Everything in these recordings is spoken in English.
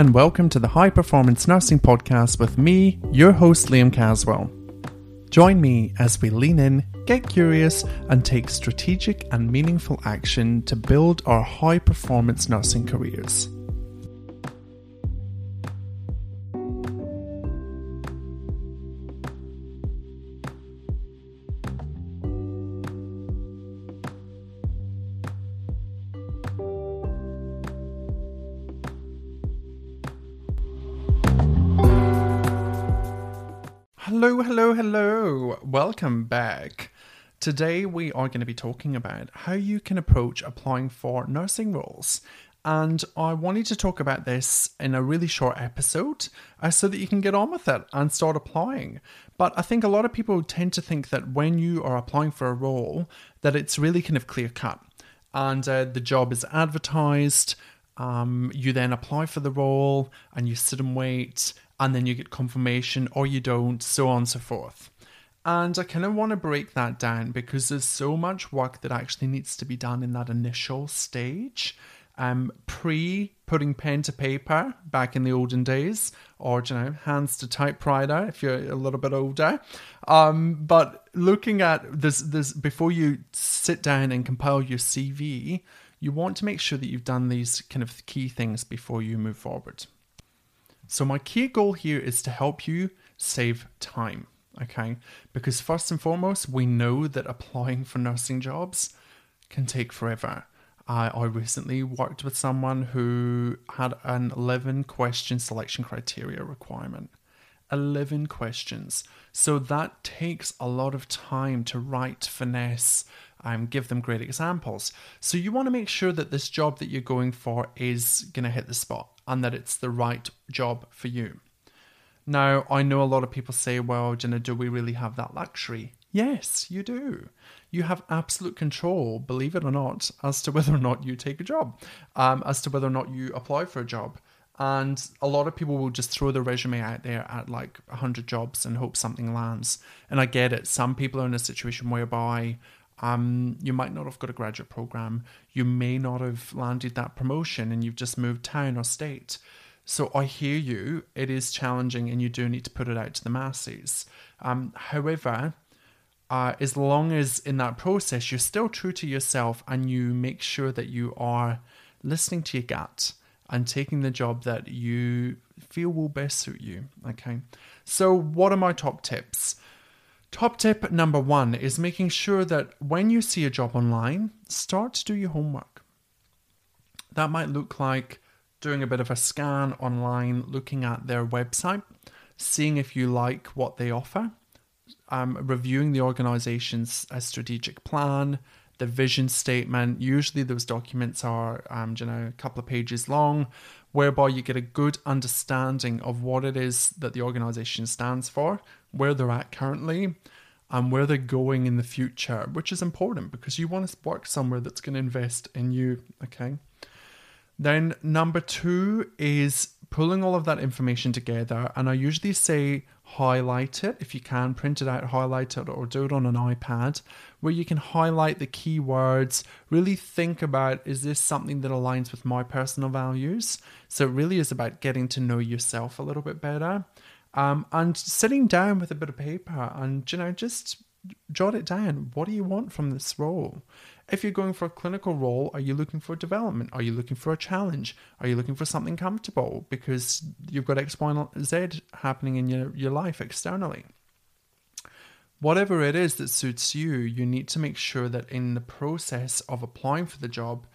And welcome to the High Performance Nursing Podcast with me, your host, Liam Caswell. Join me as we lean in, get curious, and take strategic and meaningful action to build our high performance nursing careers. Hello. Welcome back. Today we are going to be talking about how you can approach applying for nursing roles. And I wanted to talk about this in a really short episode uh, so that you can get on with it and start applying. But I think a lot of people tend to think that when you are applying for a role, that it's really kind of clear cut and uh, the job is advertised. Um, you then apply for the role and you sit and wait and then you get confirmation or you don't, so on and so forth. And I kind of want to break that down because there's so much work that actually needs to be done in that initial stage. Um, pre putting pen to paper back in the olden days, or you know, hands to typewriter if you're a little bit older. Um, but looking at this, this before you sit down and compile your CV, you want to make sure that you've done these kind of key things before you move forward. So, my key goal here is to help you save time, okay? Because, first and foremost, we know that applying for nursing jobs can take forever. I, recently worked with someone who had an 11 question selection criteria requirement. 11 questions. So that takes a lot of time to write, finesse, um, give them great examples. So you want to make sure that this job that you're going for is going to hit the spot and that it's the right job for you. Now, I know a lot of people say, well, Jenna, do we really have that luxury? Yes, you do. You have absolute control, believe it or not, as to whether or not you take a job, um, as to whether or not you apply for a job. And a lot of people will just throw their resume out there at like 100 jobs and hope something lands. And I get it. Some people are in a situation whereby um, you might not have got a graduate program. You may not have landed that promotion and you've just moved town or state. So I hear you. It is challenging and you do need to put it out to the masses. Um, however, uh, as long as in that process you're still true to yourself and you make sure that you are listening to your gut and taking the job that you feel will best suit you. Okay. So, what are my top tips? Top tip number one is making sure that when you see a job online, start to do your homework. That might look like doing a bit of a scan online, looking at their website, seeing if you like what they offer, um, reviewing the organization's uh, strategic plan, the vision statement. Usually, those documents are, um, you know, a couple of pages long, whereby you get a good understanding of what it is that the organization stands for, where they're at currently, and where they're going in the future, which is important because you want to work somewhere that's going to invest in you. Okay. Then, number two is pulling all of that information together. And I usually say highlight it if you can, print it out, highlight it, or do it on an iPad where you can highlight the keywords, really think about is this something that aligns with my personal values? So it really is about getting to know yourself a little bit better. Um, and sitting down with a bit of paper and, you know, just jot it down. What do you want from this role? If you're going for a clinical role, are you looking for development? Are you looking for a challenge? Are you looking for something comfortable because you've got X, Y, Z happening in your, your life externally? Whatever it is that suits you, you need to make sure that in the process of applying for the job,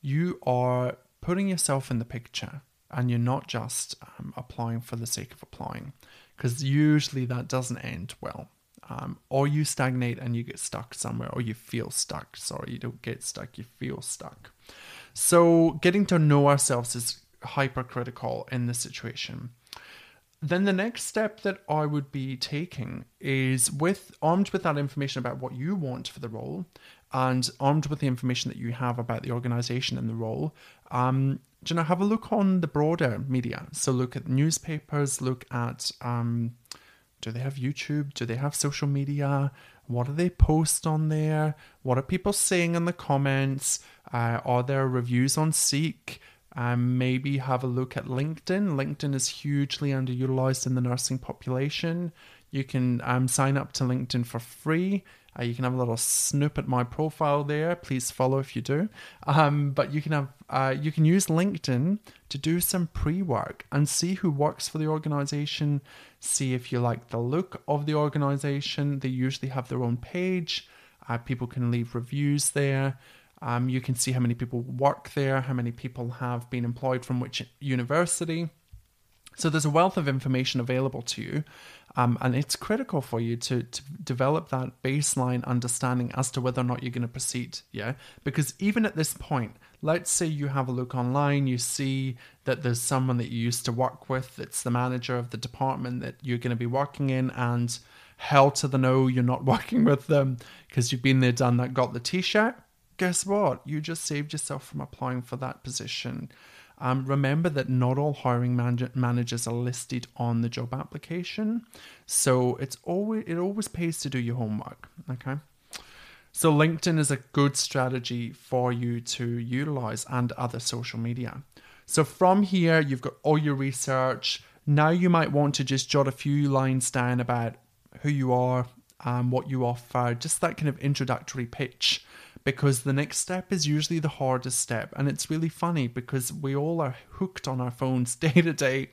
you are putting yourself in the picture and you're not just um, applying for the sake of applying because usually that doesn't end well. Um, or you stagnate and you get stuck somewhere, or you feel stuck. Sorry, you don't get stuck, you feel stuck. So, getting to know ourselves is hypercritical in this situation. Then the next step that I would be taking is with armed with that information about what you want for the role and armed with the information that you have about the organization and the role, um, you know, have a look on the broader media. So look at newspapers, look at um, do they have YouTube? Do they have social media? What do they post on there? What are people saying in the comments? Uh, are there reviews on Seek? Um, maybe have a look at LinkedIn. LinkedIn is hugely underutilized in the nursing population. You can um, sign up to LinkedIn for free. Uh, you can have a little snoop at my profile there. Please follow if you do. Um, but you can have uh, you can use LinkedIn to do some pre-work and see who works for the organization. See if you like the look of the organization. They usually have their own page. Uh, people can leave reviews there. Um, you can see how many people work there, how many people have been employed from which university. So there's a wealth of information available to you, um, and it's critical for you to, to develop that baseline understanding as to whether or not you're going to proceed. Yeah, because even at this point, let's say you have a look online, you see that there's someone that you used to work with, it's the manager of the department that you're going to be working in, and hell to the no, you're not working with them because you've been there, done that, got the t-shirt. Guess what? You just saved yourself from applying for that position. Um, remember that not all hiring man- managers are listed on the job application, so it's always it always pays to do your homework. Okay. So LinkedIn is a good strategy for you to utilize and other social media. So from here, you've got all your research. Now you might want to just jot a few lines down about who you are, um, what you offer, just that kind of introductory pitch because the next step is usually the hardest step. And it's really funny because we all are hooked on our phones day to day.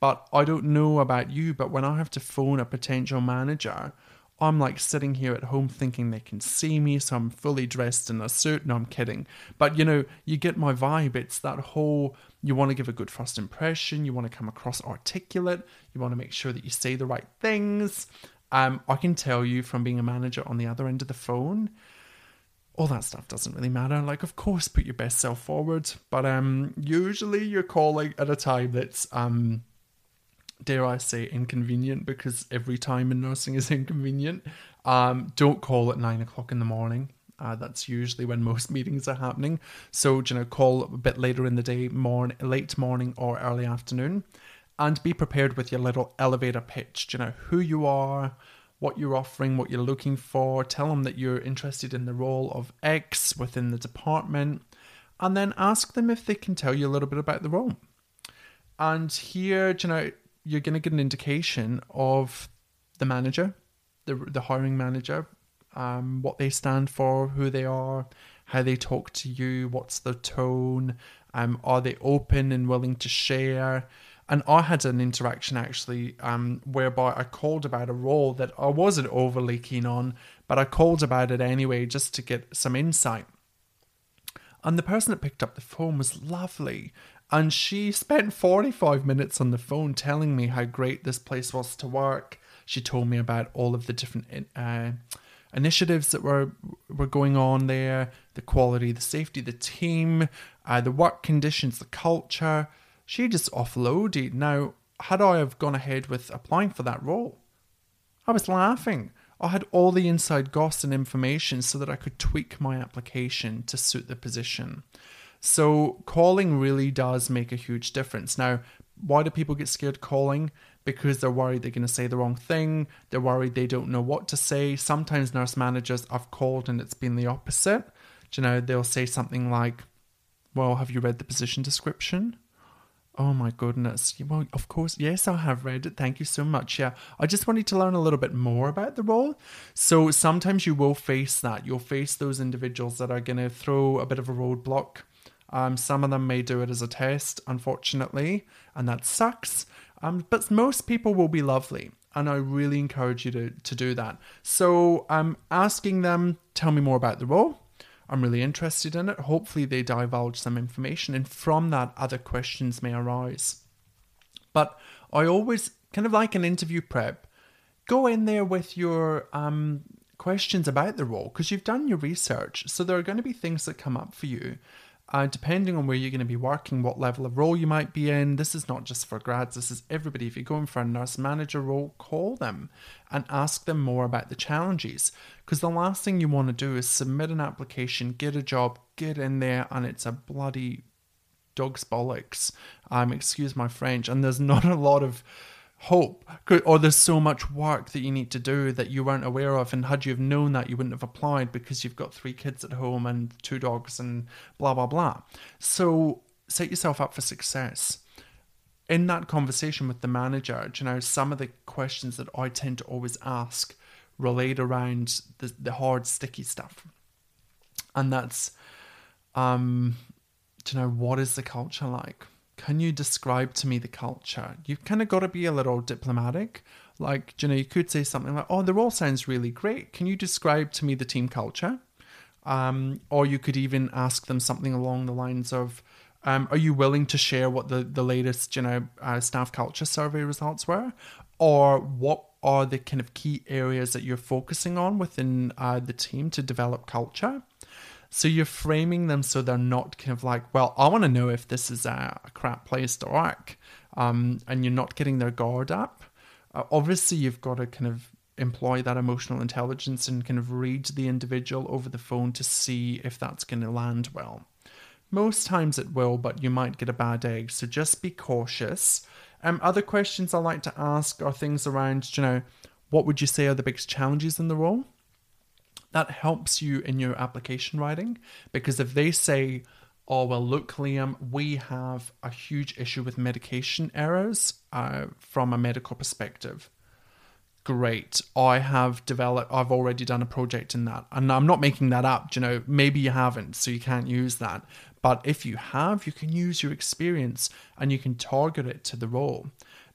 But I don't know about you, but when I have to phone a potential manager, I'm like sitting here at home thinking they can see me, so I'm fully dressed in a suit. No, I'm kidding. But you know, you get my vibe. It's that whole you want to give a good first impression, you want to come across articulate, you want to make sure that you say the right things. Um, I can tell you from being a manager on the other end of the phone, all that stuff doesn't really matter. Like, of course, put your best self forward, but um, usually you're calling at a time that's um, dare I say, inconvenient because every time in nursing is inconvenient. Um, don't call at nine o'clock in the morning. Uh, that's usually when most meetings are happening. So, you know, call a bit later in the day, morning, late morning, or early afternoon, and be prepared with your little elevator pitch. Do You know who you are, what you're offering, what you're looking for. Tell them that you're interested in the role of X within the department, and then ask them if they can tell you a little bit about the role. And here, you know, you're going to get an indication of the manager, the the hiring manager, um, what they stand for, who they are, how they talk to you, what's their tone, um, are they open and willing to share? And I had an interaction actually um, whereby I called about a role that I wasn't overly keen on, but I called about it anyway just to get some insight. And the person that picked up the phone was lovely. And she spent 45 minutes on the phone telling me how great this place was to work. She told me about all of the different uh, initiatives that were were going on there, the quality, the safety, the team, uh, the work conditions, the culture she just offloaded. Now, had I have gone ahead with applying for that role, I was laughing. I had all the inside goss and information so that I could tweak my application to suit the position. So calling really does make a huge difference. Now, why do people get scared calling? Because they're worried they're going to say the wrong thing. They're worried they don't know what to say. Sometimes nurse managers I've called and it's been the opposite. Do you know, they'll say something like, Well, have you read the position description? Oh my goodness. Well, of course, yes, I have read it. Thank you so much. Yeah, I just wanted to learn a little bit more about the role. So sometimes you will face that. You'll face those individuals that are going to throw a bit of a roadblock. Um, some of them may do it as a test, unfortunately, and that sucks. Um, but most people will be lovely, and I really encourage you to, to do that. So I'm um, asking them, tell me more about the role I'm really interested in it. Hopefully, they divulge some information, and from that, other questions may arise. But I always kind of like an interview prep. Go in there with your um, questions about the role because you've done your research. So there are going to be things that come up for you uh, depending on where you're going to be working, what level of role you might be in. This is not just for grads, this is everybody. If you're going for a nurse manager role, call them and ask them more about the challenges. Because the last thing you want to do is submit an application, get a job, get in there, and it's a bloody dog's bollocks. Um, excuse my French. And there's not a lot of hope or there's so much work that you need to do that you weren't aware of and had you have known that you wouldn't have applied because you've got three kids at home and two dogs and blah blah blah. So set yourself up for success. In that conversation with the manager you know some of the questions that i tend to always ask relate around the, the hard sticky stuff. And that's um you know what is the culture like can you describe to me the culture? You've kind of got to be a little diplomatic. Like, you know, you could say something like, oh, the role sounds really great. Can you describe to me the team culture? Um, or you could even ask them something along the lines of, um, are you willing to share what the, the latest, you know, uh, staff culture survey results were? Or what are the kind of key areas that you're focusing on within uh, the team to develop culture? So you're framing them so they're not kind of like, well, I want to know if this is a, a crap place to work, um, and you're not getting their guard up. Uh, obviously, you've got to kind of employ that emotional intelligence and kind of read the individual over the phone to see if that's going to land well. Most times it will, but you might get a bad egg. So just be cautious. Um, other questions I like to ask are things around, you know, what would you say are the biggest challenges in the role? That helps you in your application writing because if they say, oh, well, look, Liam, we have a huge issue with medication errors uh, from a medical perspective. Great. I have developed, I've already done a project in that. And I'm not making that up. You know, maybe you haven't, so you can't use that. But if you have, you can use your experience and you can target it to the role.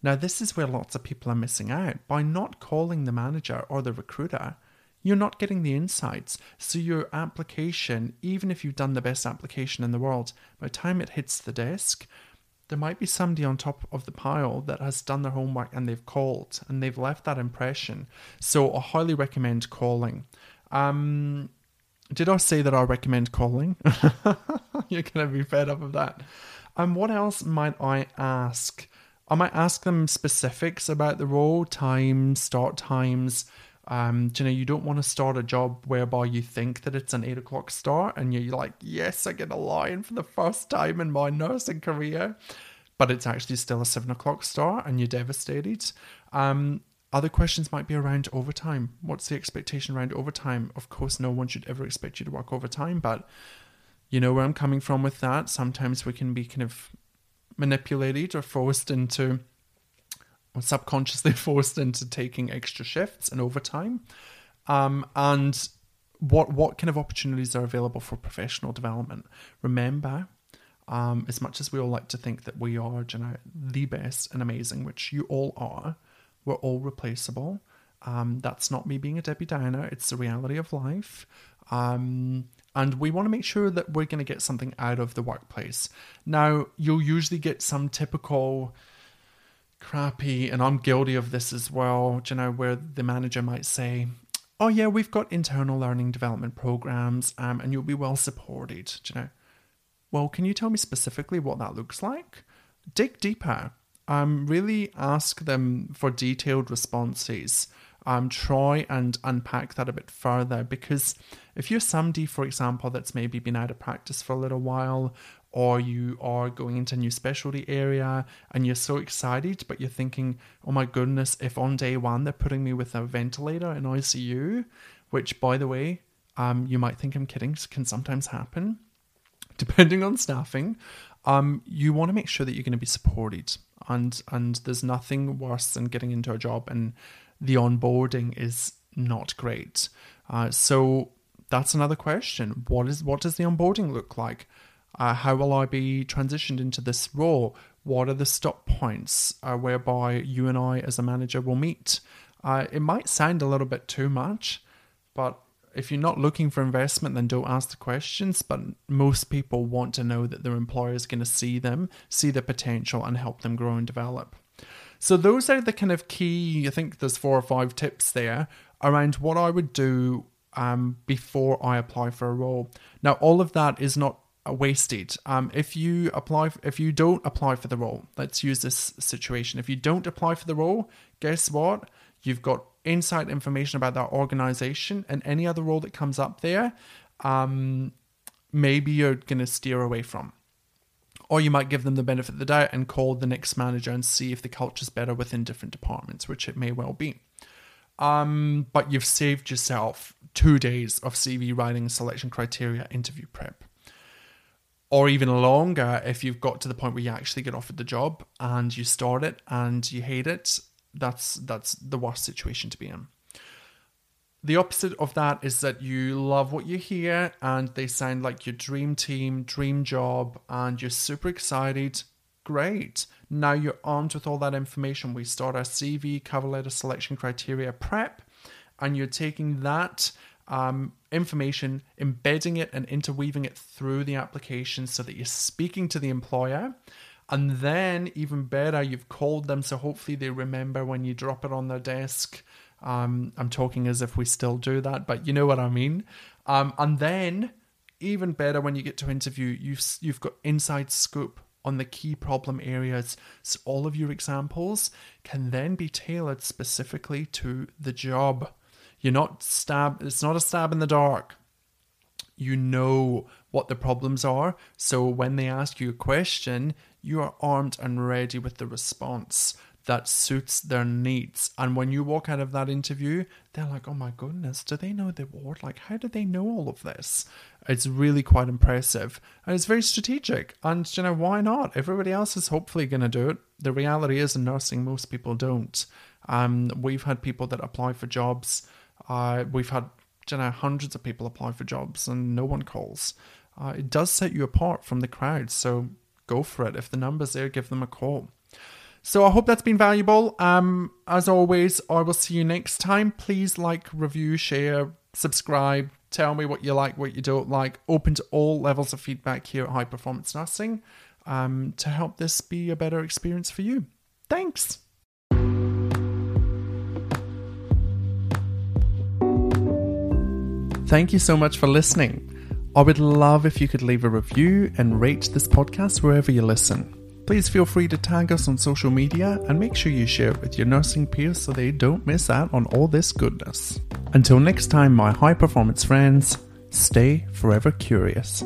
Now, this is where lots of people are missing out by not calling the manager or the recruiter you're not getting the insights. So your application, even if you've done the best application in the world, by the time it hits the desk, there might be somebody on top of the pile that has done their homework and they've called and they've left that impression. So I highly recommend calling. Um, did I say that I recommend calling? You're going to be fed up of that. And um, what else might I ask? I might ask them specifics about the role, times, start times, um, you know, you don't want to start a job whereby you think that it's an eight o'clock start and you're like, yes, I get a line for the first time in my nursing career, but it's actually still a seven o'clock start and you're devastated. Um, other questions might be around overtime. What's the expectation around overtime? Of course, no one should ever expect you to work overtime, but you know where I'm coming from with that. Sometimes we can be kind of manipulated or forced into subconsciously forced into taking extra shifts and overtime. Um, and what what kind of opportunities are available for professional development? Remember, um, as much as we all like to think that we are, know, the best and amazing, which you all are, we're all replaceable. Um, that's not me being a Debbie Downer. It's the reality of life. Um, and we want to make sure that we're going to get something out of the workplace. Now, you'll usually get some typical crappy, and I'm guilty of this as well, you know, where the manager might say, Oh, yeah, we've got internal learning development programs um, and you'll be well supported, you know. Well, can you tell me specifically what that looks like? Dig deeper. Um, really ask them for detailed responses. Um, try and unpack that a bit further because if you're somebody, for example, that's maybe been out of practice for a little while or you are going into a new specialty area and you're so excited, but you're thinking, oh my goodness, if on day one they're putting me with a ventilator in ICU, which by the way, um, you might think I'm kidding, can sometimes happen. depending on staffing, um, you want to make sure that you're going to be supported. And and there's nothing worse than getting into a job and the onboarding is not great. Uh, so that's another question. What is what does the onboarding look like? Uh, how will I be transitioned into this role? What are the stop points uh, whereby you and I, as a manager, will meet? Uh, it might sound a little bit too much, but if you're not looking for investment, then don't ask the questions. But most people want to know that their employer is going to see them, see the potential, and help them grow and develop. So, those are the kind of key, I think there's four or five tips there around what I would do um, before I apply for a role. Now, all of that is not wasted. Um, if you apply, if you don't apply for the role, let's use this situation. If you don't apply for the role, guess what? You've got inside information about that organization and any other role that comes up there. Um, maybe you're going to steer away from. Or you might give them the benefit of the doubt and call the next manager and see if the culture's better within different departments, which it may well be. Um, but you've saved yourself two days of CV writing, selection criteria, interview prep. Or even longer if you've got to the point where you actually get offered the job and you start it and you hate it. That's that's the worst situation to be in. The opposite of that is that you love what you hear and they sound like your dream team, dream job, and you're super excited. Great. Now you're armed with all that information. We start our CV, cover letter selection criteria prep, and you're taking that um, information, embedding it and interweaving it through the application so that you're speaking to the employer. And then, even better, you've called them so hopefully they remember when you drop it on their desk. Um, I'm talking as if we still do that, but you know what I mean. Um, and then, even better, when you get to interview, you've you've got inside scoop on the key problem areas. So all of your examples can then be tailored specifically to the job. You're not stab it's not a stab in the dark. You know what the problems are. So when they ask you a question, you are armed and ready with the response that suits their needs. And when you walk out of that interview, they're like, oh my goodness, do they know the ward? Like, how do they know all of this? It's really quite impressive. And it's very strategic. And, you know, why not? Everybody else is hopefully going to do it. The reality is, in nursing, most people don't. Um, we've had people that apply for jobs. Uh, we've had, you know, hundreds of people apply for jobs and no one calls. Uh, it does set you apart from the crowd. So go for it. If the number's there, give them a call. So I hope that's been valuable. Um, as always, I will see you next time. Please like, review, share, subscribe. Tell me what you like, what you don't like. Open to all levels of feedback here at High Performance Nursing um, to help this be a better experience for you. Thanks. Thank you so much for listening. I would love if you could leave a review and rate this podcast wherever you listen. Please feel free to tag us on social media and make sure you share it with your nursing peers so they don't miss out on all this goodness. Until next time, my high performance friends, stay forever curious.